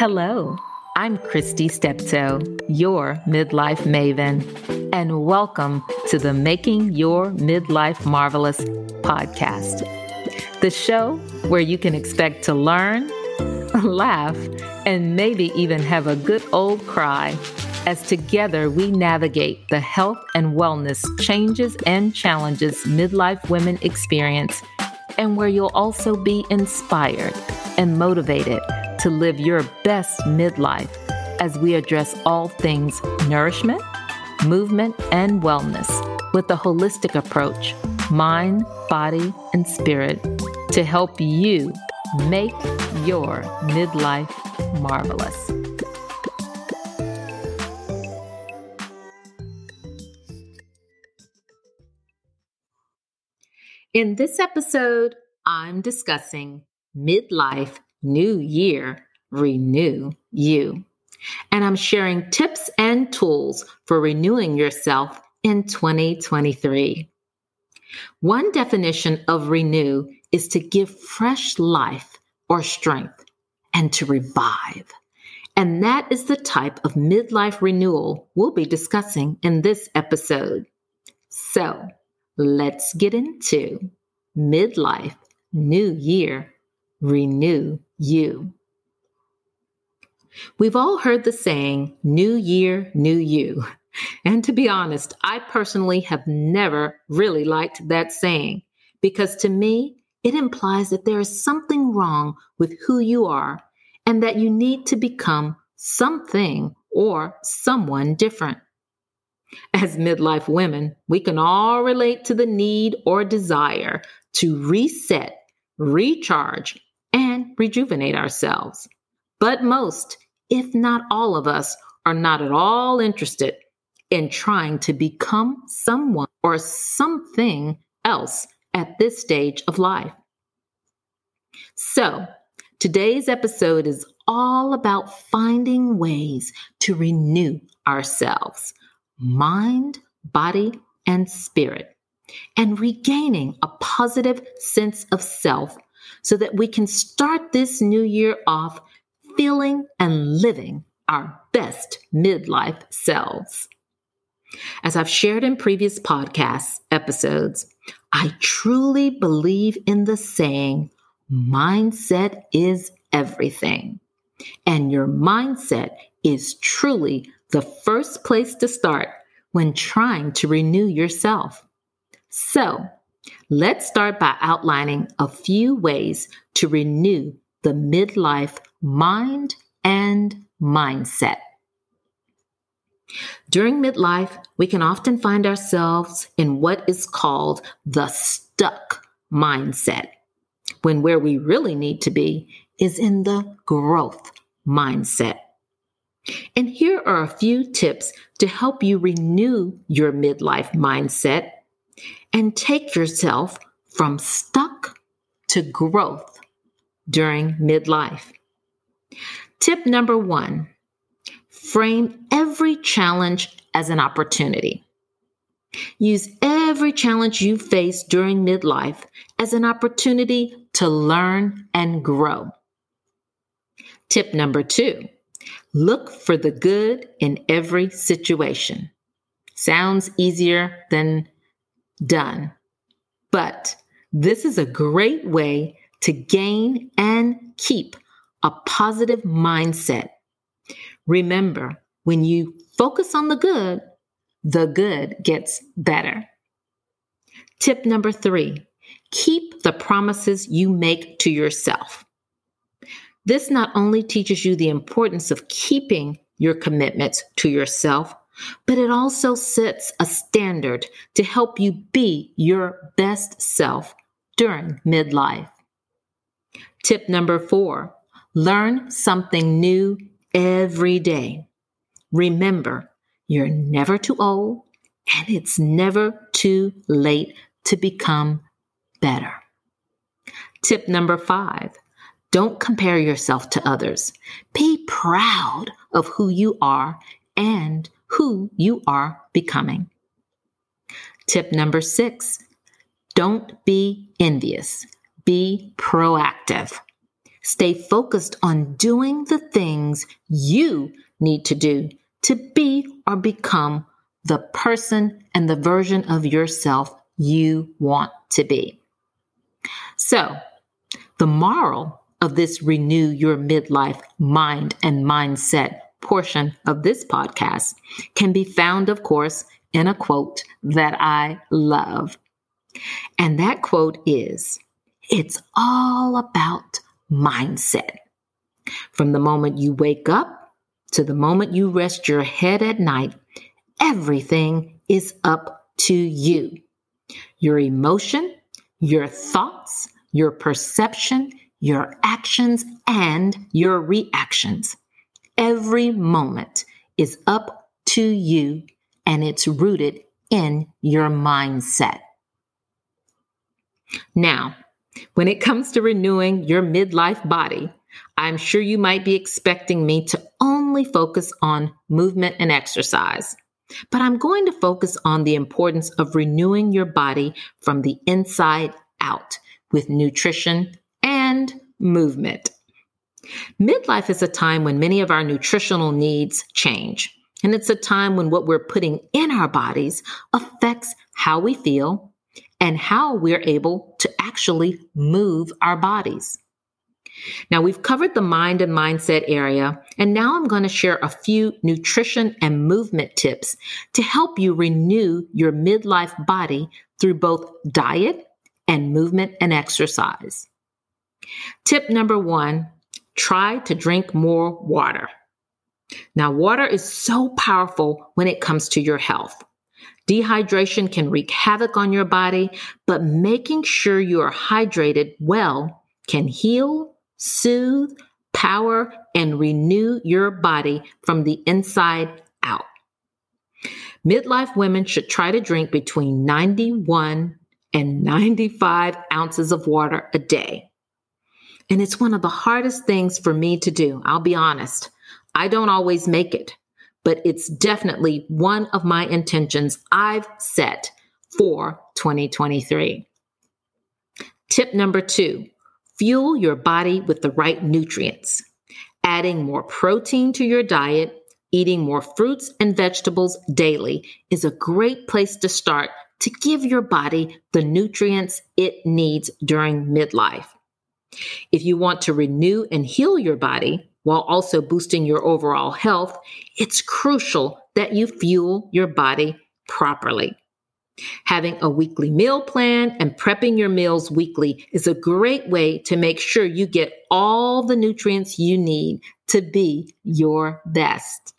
Hello, I'm Kristi Stepteau, your midlife maven, and welcome to the Making Your Midlife Marvelous podcast, the show where you can expect to learn, laugh, and maybe even have a good old cry as together we navigate the health and wellness changes and challenges midlife women experience, and where you'll also be inspired and motivated to live your best midlife as we address all things nourishment, movement, and wellness with a holistic approach, mind, body, and spirit, to help you make your midlife marvelous. In this episode, I'm discussing midlife, new year, renew you. And I'm sharing tips and tools for renewing yourself in 2023. One definition of renew is to give fresh life or strength and to revive. And that is the type of midlife renewal we'll be discussing in this episode. So, let's get into midlife, new year, renew you. We've all heard the saying, New Year, New You. And to be honest, I personally have never really liked that saying because to me, it implies that there is something wrong with who you are and that you need to become something or someone different. As midlife women, we can all relate to the need or desire to reset, recharge, and rejuvenate ourselves. But most, if not all of us, are not at all interested in trying to become someone or something else at this stage of life. So, today's episode is all about finding ways to renew ourselves mind, body, and spirit, and regaining a positive sense of self so that we can start this new year off feeling and living our best midlife selves. As I've shared in previous podcast episodes, I truly believe in the saying, mindset is everything. And your mindset is truly the first place to start when trying to renew yourself. So let's start by outlining a few ways to renew the midlife mind and mindset. During midlife, we can often find ourselves in what is called the stuck mindset, when where we really need to be is in the growth mindset. And here are a few tips to help you renew your midlife mindset and take yourself from stuck to growth during midlife. Tip number one frame every challenge as an opportunity. Use every challenge you face during midlife as an opportunity to learn and grow. Tip number two look for the good in every situation. Sounds easier than done, but this is a great way to gain and keep a positive mindset. Remember, when you focus on the good, the good gets better. Tip number three keep the promises you make to yourself. This not only teaches you the importance of keeping your commitments to yourself, but it also sets a standard to help you be your best self during midlife. Tip number four learn something new every day. Remember, you're never too old and it's never too late to become better. Tip number five don't compare yourself to others. Be proud of who you are and who you are becoming. Tip number six don't be envious be proactive. Stay focused on doing the things you need to do to be or become the person and the version of yourself you want to be. So, the moral of this renew your midlife mind and mindset portion of this podcast can be found, of course, in a quote that I love. And that quote is It's all about mindset. From the moment you wake up to the moment you rest your head at night, everything is up to you. Your emotion, your thoughts, your perception, your actions, and your reactions. Every moment is up to you and it's rooted in your mindset. Now, when it comes to renewing your midlife body, I'm sure you might be expecting me to only focus on movement and exercise. But I'm going to focus on the importance of renewing your body from the inside out with nutrition and movement. Midlife is a time when many of our nutritional needs change. And it's a time when what we're putting in our bodies affects how we feel and how we're able to actually move our bodies. Now, we've covered the mind and mindset area, and now I'm going to share a few nutrition and movement tips to help you renew your midlife body through both diet and movement and exercise. Tip number one try to drink more water. Now, water is so powerful when it comes to your health. Dehydration can wreak havoc on your body, but making sure you are hydrated well can heal, soothe, power, and renew your body from the inside out. Midlife women should try to drink between 91 and 95 ounces of water a day. And it's one of the hardest things for me to do. I'll be honest. I don't always make it, but it's definitely one of my intentions I've set for 2023. Tip number two fuel your body with the right nutrients. Adding more protein to your diet, eating more fruits and vegetables daily is a great place to start to give your body the nutrients it needs during midlife. If you want to renew and heal your body while also boosting your overall health, it's crucial that you fuel your body properly. Having a weekly meal plan and prepping your meals weekly is a great way to make sure you get all the nutrients you need to be your best.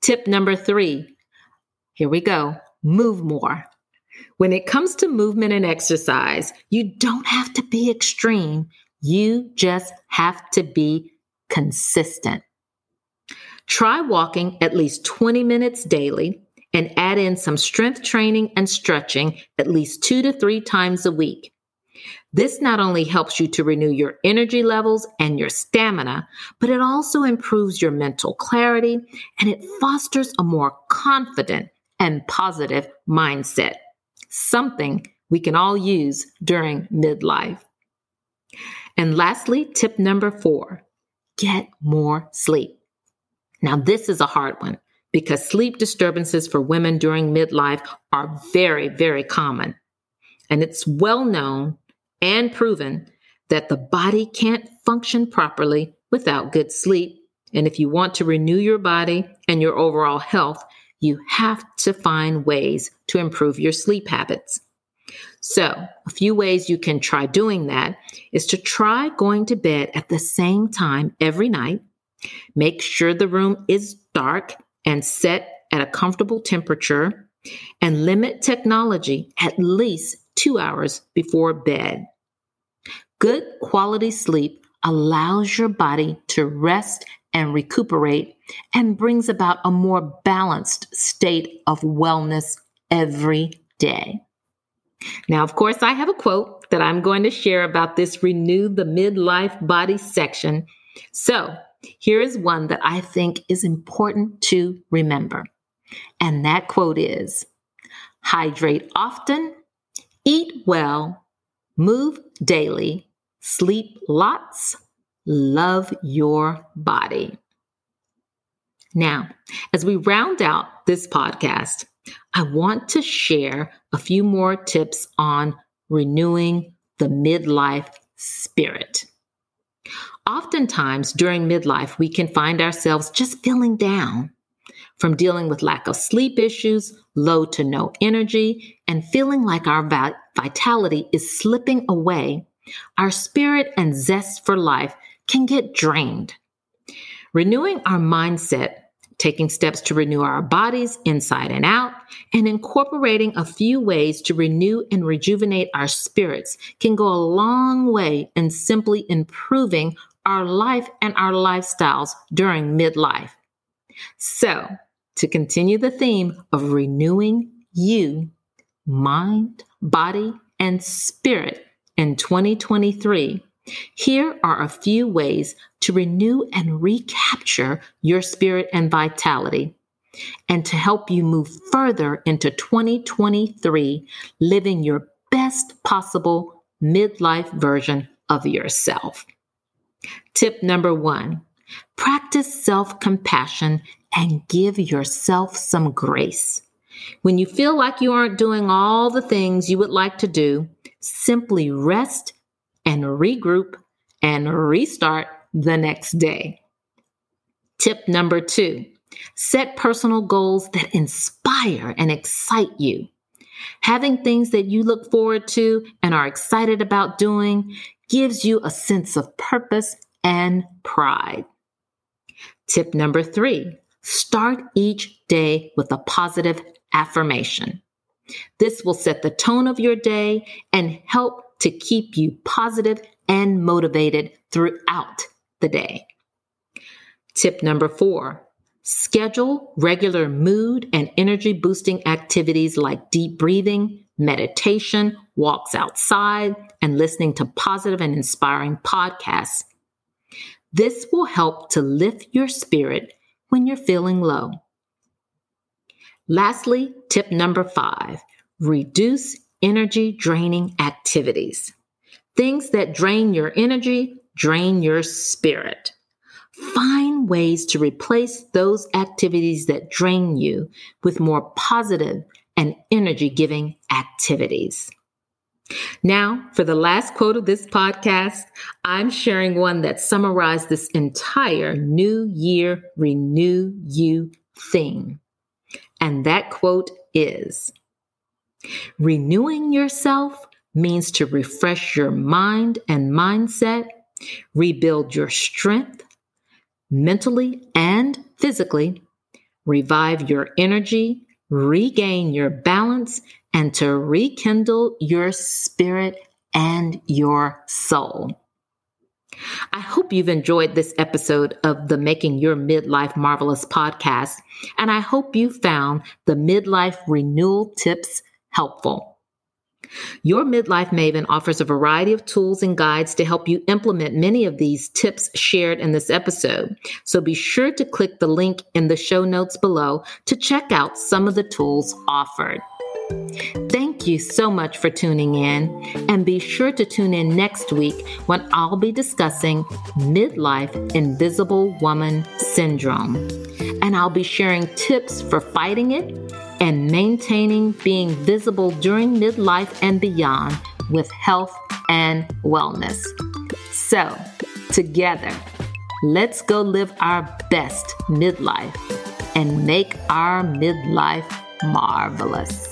Tip number three here we go move more. When it comes to movement and exercise, you don't have to be extreme. You just have to be consistent. Try walking at least 20 minutes daily and add in some strength training and stretching at least two to three times a week. This not only helps you to renew your energy levels and your stamina, but it also improves your mental clarity and it fosters a more confident and positive mindset something we can all use during midlife. And lastly, tip number four get more sleep. Now, this is a hard one because sleep disturbances for women during midlife are very, very common. And it's well known and proven that the body can't function properly without good sleep. And if you want to renew your body and your overall health, you have to find ways to improve your sleep habits. So, a few ways you can try doing that is to try going to bed at the same time every night. Make sure the room is dark and set at a comfortable temperature, and limit technology at least two hours before bed. Good quality sleep allows your body to rest and recuperate and brings about a more balanced state of wellness every day. Now, of course, I have a quote that I'm going to share about this renew the midlife body section. So, here is one that I think is important to remember. And that quote is hydrate often, eat well, move daily, sleep lots, love your body. Now, as we round out this podcast, I want to share a few more tips on renewing the midlife spirit. Oftentimes during midlife, we can find ourselves just feeling down from dealing with lack of sleep issues, low to no energy, and feeling like our vitality is slipping away. Our spirit and zest for life can get drained. Renewing our mindset taking steps to renew our bodies inside and out, and incorporating a few ways to renew and rejuvenate our spirits can go a long way in simply improving our life and our lifestyles during midlife. So, to continue the theme of renewing you, mind, body, and spirit in 2023, here are a few ways to renew and recapture your spirit and vitality, and to help you move further into 2023, living your best possible midlife version of yourself. Tip number one practice self compassion and give yourself some grace. When you feel like you aren't doing all the things you would like to do, simply rest and regroup and restart the next day. Tip number two set personal goals that inspire and excite you. Having things that you look forward to and are excited about doing gives you a sense of purpose and pride. Tip number three start each day with a positive affirmation. This will set the tone of your day and help to keep you positive and motivated throughout the day. Tip number four schedule regular mood and energy boosting activities like deep breathing, meditation, walks outside, and listening to positive and inspiring podcasts. This will help to lift your spirit when you're feeling low. Lastly, tip number five reduce energy draining activities. Things that drain your energy, drain your spirit. Find ways to replace those activities that drain you with more positive and energy giving activities. Now, for the last quote of this podcast, I'm sharing one that summarized this entire New Year Renew You theme. And that quote is Renewing yourself means to refresh your mind and mindset, rebuild your strength mentally and physically, revive your energy, regain your balance, and to rekindle your spirit and your soul. I hope you've enjoyed this episode of the Making Your Midlife Marvelous podcast, and I hope you found the midlife renewal tips helpful. Your Midlife Maven offers a variety of tools and guides to help you implement many of these tips shared in this episode. So be sure to click the link in the show notes below to check out some of the tools offered. Thank you so much for tuning in, and be sure to tune in next week when I'll be discussing midlife invisible woman syndrome. And I'll be sharing tips for fighting it and maintaining being visible during midlife and beyond with health and wellness. So, together, let's go live our best midlife and make our midlife marvelous.